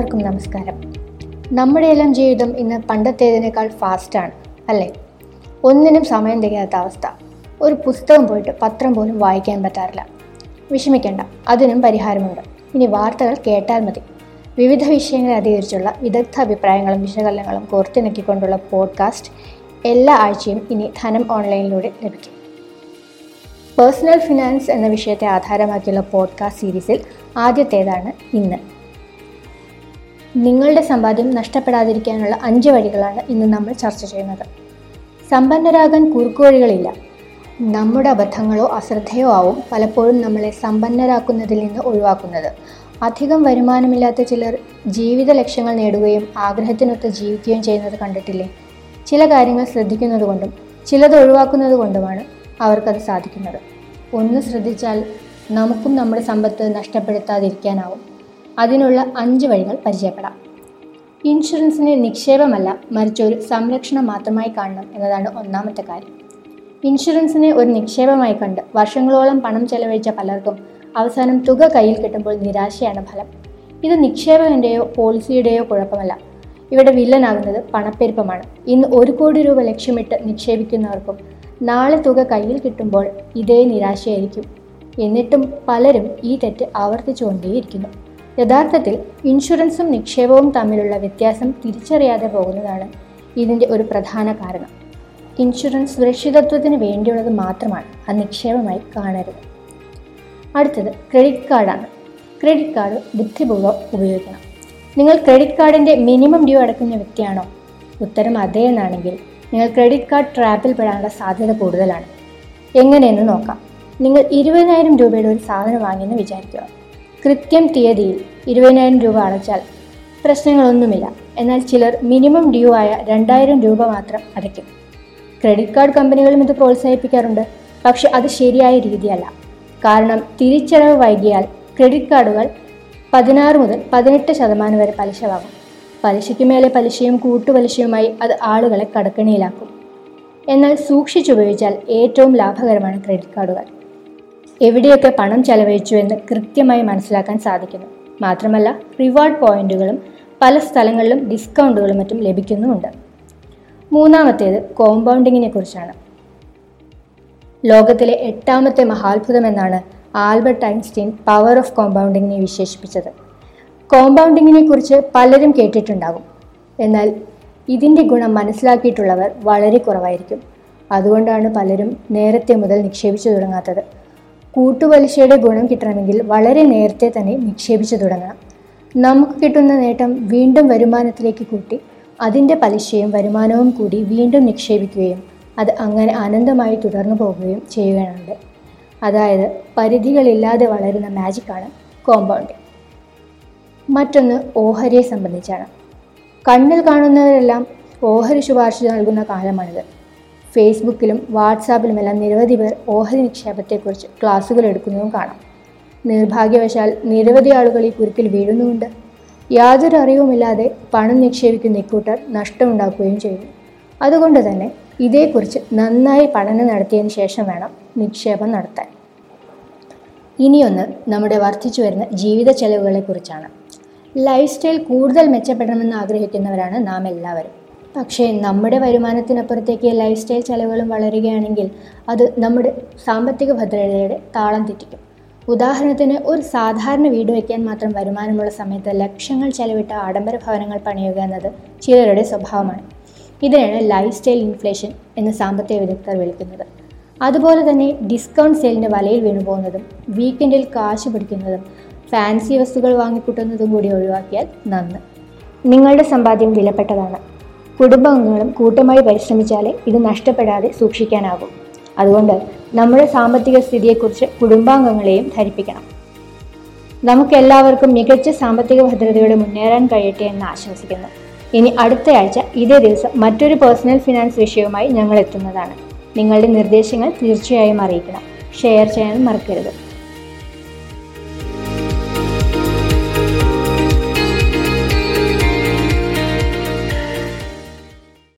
എല്ലാവർക്കും നമസ്കാരം. നമ്മുടെ എല്ലാം ജീവിതം ഇന്ന് പണ്ടത്തേതിനേക്കാൾ ഫാസ്റ്റാണ് അല്ലേ? ഒന്നിനും സമയം തികയാത്ത അവസ്ഥ. ഒരു പുസ്തകം പോയിട്ട് പത്രം പോലും വായിക്കാൻ പറ്റാറില്ല. വിഷമിക്കേണ്ട അതിനും പരിഹാരമുണ്ട്. ഇനി വാർത്തകൾ കേട്ടാൽ മതി. വിവിധ വിഷയങ്ങളെ അധികരിച്ചുള്ള വിദഗ്ധ അഭിപ്രായങ്ങളും വിശകലനങ്ങളും കോർത്തിണക്കിക്കൊണ്ടുള്ള പോഡ്കാസ്റ്റ് എല്ലാ ആഴ്ചയും ഇനി ധനം ഓൺലൈനിലൂടെ ലഭിക്കും. പേഴ്സണൽ ഫിനാൻസ് എന്ന വിഷയത്തെ ആധാരമാക്കിയുള്ള പോഡ്കാസ്റ്റ് സീരീസിൽ ആദ്യത്തേതാണ് ഇന്ന്. നിങ്ങളുടെ സമ്പാദ്യം നഷ്ടപ്പെടാതിരിക്കാനുള്ള അഞ്ച് വഴികളാണ് ഇന്ന് നമ്മൾ ചർച്ച ചെയ്യുന്നത്. സമ്പന്നരാകാൻ കുറുക്കുവഴികളില്ല. നമ്മുടെ അബദ്ധങ്ങളോ അശ്രദ്ധയോ ആവും പലപ്പോഴും നമ്മളെ സമ്പന്നരാക്കുന്നതിൽ നിന്ന് ഒഴിവാക്കുന്നത്. അധികം വരുമാനമില്ലാത്ത ചിലർ ജീവിത ലക്ഷ്യങ്ങൾ നേടുകയും ആഗ്രഹത്തിനൊത്ത് ജീവിക്കുകയും ചെയ്യുന്നത് കണ്ടിട്ടില്ലേ? ചില കാര്യങ്ങൾ ശ്രദ്ധിക്കുന്നത് കൊണ്ടും ചിലത് ഒഴിവാക്കുന്നത് കൊണ്ടുമാണ് അവർക്കത് സാധിക്കുന്നത്. ഒന്ന് ശ്രദ്ധിച്ചാൽ നമുക്കും നമ്മുടെ സമ്പത്ത് നഷ്ടപ്പെടുത്താതിരിക്കാനാവും. അതിനുള്ള അഞ്ച് വഴികൾ പരിചയപ്പെടാം. ഇൻഷുറൻസിനെ നിക്ഷേപമല്ല മറിച്ച് ഒരു സംരക്ഷണം മാത്രമായി കാണണം എന്നതാണ് ഒന്നാമത്തെ കാര്യം. ഇൻഷുറൻസിനെ ഒരു നിക്ഷേപമായി കണ്ട് വർഷങ്ങളോളം പണം ചെലവഴിച്ച പലർക്കും അവസാനം തുക കയ്യിൽ കിട്ടുമ്പോൾ നിരാശയാണ് ഫലം. ഇത് നിക്ഷേപകന്റെയോ പോളിസിയുടെയോ കുഴപ്പമല്ല. ഇവിടെ വില്ലനാകുന്നത് പണപ്പെരുപ്പമാണ്. ഇന്ന് ഒരു കോടി രൂപ ലക്ഷ്യമിട്ട് നിക്ഷേപിക്കുന്നവർക്കും നാളെ തുക കയ്യിൽ കിട്ടുമ്പോൾ ഇതേ നിരാശയായിരിക്കും. എന്നിട്ടും പലരും ഈ തെറ്റ് ആവർത്തിച്ചുകൊണ്ടേയിരിക്കുന്നു. യഥാർത്ഥത്തിൽ ഇൻഷുറൻസും നിക്ഷേപവും തമ്മിലുള്ള വ്യത്യാസം തിരിച്ചറിയാതെ പോകുന്നതാണ് ഇതിന്റെ ഒരു പ്രധാന കാരണം. ഇൻഷുറൻസ് സുരക്ഷിതത്വത്തിന് വേണ്ടിയുള്ളത് മാത്രമാണ് അത് നിക്ഷേപമായി കാണരുത്. അടുത്തത് ക്രെഡിറ്റ് കാർഡാണ്. ക്രെഡിറ്റ് കാർഡ് ബുദ്ധിപൂർവം ഉപയോഗിക്കണം. നിങ്ങൾ ക്രെഡിറ്റ് കാർഡിന്റെ മിനിമം ഡ്യൂ അടക്കുന്ന വ്യക്തിയാണോ? ഉത്തരം അതേ എന്നാണെങ്കിൽ നിങ്ങൾ ക്രെഡിറ്റ് കാർഡ് ട്രാപ്പിൽ പെടാനുള്ള സാധ്യത കൂടുതലാണ്. എങ്ങനെയെന്ന് നോക്കാം. നിങ്ങൾ ഇരുപതിനായിരം രൂപയുടെ ഒരു സാധനം വാങ്ങിയെന്ന് വിചാരിക്കുക. കൃത്യം തീയതിയിൽ ഇരുപതിനായിരം രൂപ അടച്ചാൽ പ്രശ്നങ്ങളൊന്നുമില്ല. എന്നാൽ ചിലർ മിനിമം ഡ്യൂ ആയ രണ്ടായിരം രൂപ മാത്രം അടയ്ക്കും. ക്രെഡിറ്റ് കാർഡ് കമ്പനികളും ഇത് പ്രോത്സാഹിപ്പിക്കാറുണ്ട്. പക്ഷെ അത് ശരിയായ രീതിയല്ല. കാരണം തിരിച്ചടവ് വൈകിയാൽ ക്രെഡിറ്റ് കാർഡുകൾ പതിനാറ് മുതൽ പതിനെട്ട് ശതമാനം വരെ പലിശ വാങ്ങും പലിശയ്ക്ക് മേലെ പലിശയും കൂട്ടുപലിശയുമായി അത് ആളുകളെ കടക്കണിയിലാക്കും. എന്നാൽ സൂക്ഷിച്ചുപയോഗിച്ചാൽ ഏറ്റവും ലാഭകരമാണ് ക്രെഡിറ്റ് കാർഡുകൾ. എവിടെയൊക്കെ പണം ചെലവഴിച്ചു എന്ന് കൃത്യമായി മനസ്സിലാക്കാൻ സാധിക്കുന്നു. മാത്രമല്ല റിവാർഡ് പോയിന്റുകളും പല സ്ഥലങ്ങളിലും ഡിസ്കൗണ്ടുകളും മറ്റും ലഭിക്കുന്നുമുണ്ട്. മൂന്നാമത്തേത് കോമ്പൗണ്ടിങ്ങിനെ കുറിച്ചാണ്. ലോകത്തിലെ എട്ടാമത്തെ മഹാത്ഭുതം എന്നാണ് ആൽബർട്ട് ഐൻസ്റ്റീൻ പവർ ഓഫ് കോമ്പൗണ്ടിങ്ങിനെ വിശേഷിപ്പിച്ചത്. കോമ്പൗണ്ടിങ്ങിനെ കുറിച്ച് പലരും കേട്ടിട്ടുണ്ടാകും. എന്നാൽ ഇതിന്റെ ഗുണം മനസ്സിലാക്കിയിട്ടുള്ളവർ വളരെ കുറവായിരിക്കും. അതുകൊണ്ടാണ് പലരും നേരത്തെ മുതൽ നിക്ഷേപിച്ചു തുടങ്ങാത്തത്. കൂട്ടുപലിശയുടെ ഗുണം കിട്ടണമെങ്കിൽ വളരെ നേരത്തെ തന്നെ നിക്ഷേപിച്ചു തുടങ്ങണം. നമുക്ക് കിട്ടുന്ന നേട്ടം വീണ്ടും വരുമാനത്തിലേക്ക് കൂട്ടി അതിന്റെ പലിശയും വരുമാനവും കൂടി വീണ്ടും നിക്ഷേപിക്കുകയും അത് അങ്ങനെ അനന്തമായി തുടർന്നു പോവുകയും ചെയ്യുകയാണുണ്ട്. അതായത് പരിധികളില്ലാതെ വളരുന്ന മാജിക്കാണ് കോമ്പൗണ്ടിങ് മറ്റൊന്ന് ഓഹരിയെ സംബന്ധിച്ചാണ്. കണ്ണിൽ കാണുന്നവരെല്ലാം ഓഹരി ശുപാർശ നൽകുന്ന കാലമാണിത്. ഫേസ്ബുക്കിലും വാട്സാപ്പിലുമെല്ലാം നിരവധി പേർ ഓഹരി നിക്ഷേപത്തെക്കുറിച്ച് ക്ലാസുകൾ എടുക്കുന്നതും കാണാം. നിർഭാഗ്യവശാൽ നിരവധി ആളുകൾ ഈ കുരുക്കിൽ വീഴുന്നുമുണ്ട്. യാതൊരു അറിവുമില്ലാതെ പണം നിക്ഷേപിക്കുന്ന ഇക്കൂട്ടർ നഷ്ടമുണ്ടാക്കുകയും ചെയ്യുന്നു അതുകൊണ്ട് തന്നെ ഇതേക്കുറിച്ച് നന്നായി പഠനം നടത്തിയതിന് ശേഷം വേണം നിക്ഷേപം നടത്താൻ. ഇനിയൊന്ന് നമ്മുടെ വർദ്ധിച്ചു വരുന്ന ജീവിത ചെലവുകളെക്കുറിച്ചാണ്. ലൈഫ് സ്റ്റൈൽ കൂടുതൽ മെച്ചപ്പെടണമെന്ന് ആഗ്രഹിക്കുന്നവരാണ് നാം എല്ലാവരും പക്ഷേ നമ്മുടെ വരുമാനത്തിനപ്പുറത്തേക്ക് ലൈഫ് സ്റ്റൈൽ ചെലവുകളും വളരുകയാണെങ്കിൽ അത് നമ്മുടെ സാമ്പത്തിക ഭദ്രതയുടെ താളം തെറ്റിക്കും. ഉദാഹരണത്തിന് ഒരു സാധാരണ വീട് വയ്ക്കാൻ മാത്രം വരുമാനമുള്ള സമയത്ത് ലക്ഷങ്ങൾ ചെലവിട്ട ആഡംബര ഭവനങ്ങൾ പണിയുക എന്നത് ചിലരുടെ സ്വഭാവമാണ്. ഇതിനാണ് ലൈഫ് സ്റ്റൈൽ ഇൻഫ്ലേഷൻ എന്ന് സാമ്പത്തിക വിദഗ്ധർ വിളിക്കുന്നത്. അതുപോലെ തന്നെ ഡിസ്കൗണ്ട് സെയിലിന്റെ വലയിൽ വീണുപോകുന്നതും വീക്കെൻഡിൽ കാശ് പിടിക്കുന്നതും ഫാൻസി വസ്തുക്കൾ വാങ്ങിക്കൂട്ടുന്നതും കൂടി ഒഴിവാക്കിയാൽ നന്ന്. നിങ്ങളുടെ സമ്പാദ്യം വിലപ്പെട്ടതാണ്. കുടുംബാംഗങ്ങളും കൂട്ടമായി പരിശ്രമിച്ചാലേ ഇത് നഷ്ടപ്പെടാതെ സൂക്ഷിക്കാനാകും അതുകൊണ്ട് നമ്മുടെ സാമ്പത്തിക സ്ഥിതിയെക്കുറിച്ച് കുടുംബാംഗങ്ങളെയും ധരിപ്പിക്കണം. നമുക്കെല്ലാവർക്കും മികച്ച സാമ്പത്തിക ഭദ്രതയോടെ മുന്നേറാൻ കഴിയട്ടെ എന്ന് ആശംസിക്കുന്നു. ഇനി അടുത്തയാഴ്ച ഇതേ ദിവസം മറ്റൊരു പേഴ്സണൽ ഫിനാൻസ് വിഷയവുമായി ഞങ്ങൾ എത്തുന്നതാണ്. നിങ്ങളുടെ നിർദ്ദേശങ്ങൾ തീർച്ചയായും അറിയിക്കണം. ഷെയർ ചെയ്യാൻ മറക്കരുത്.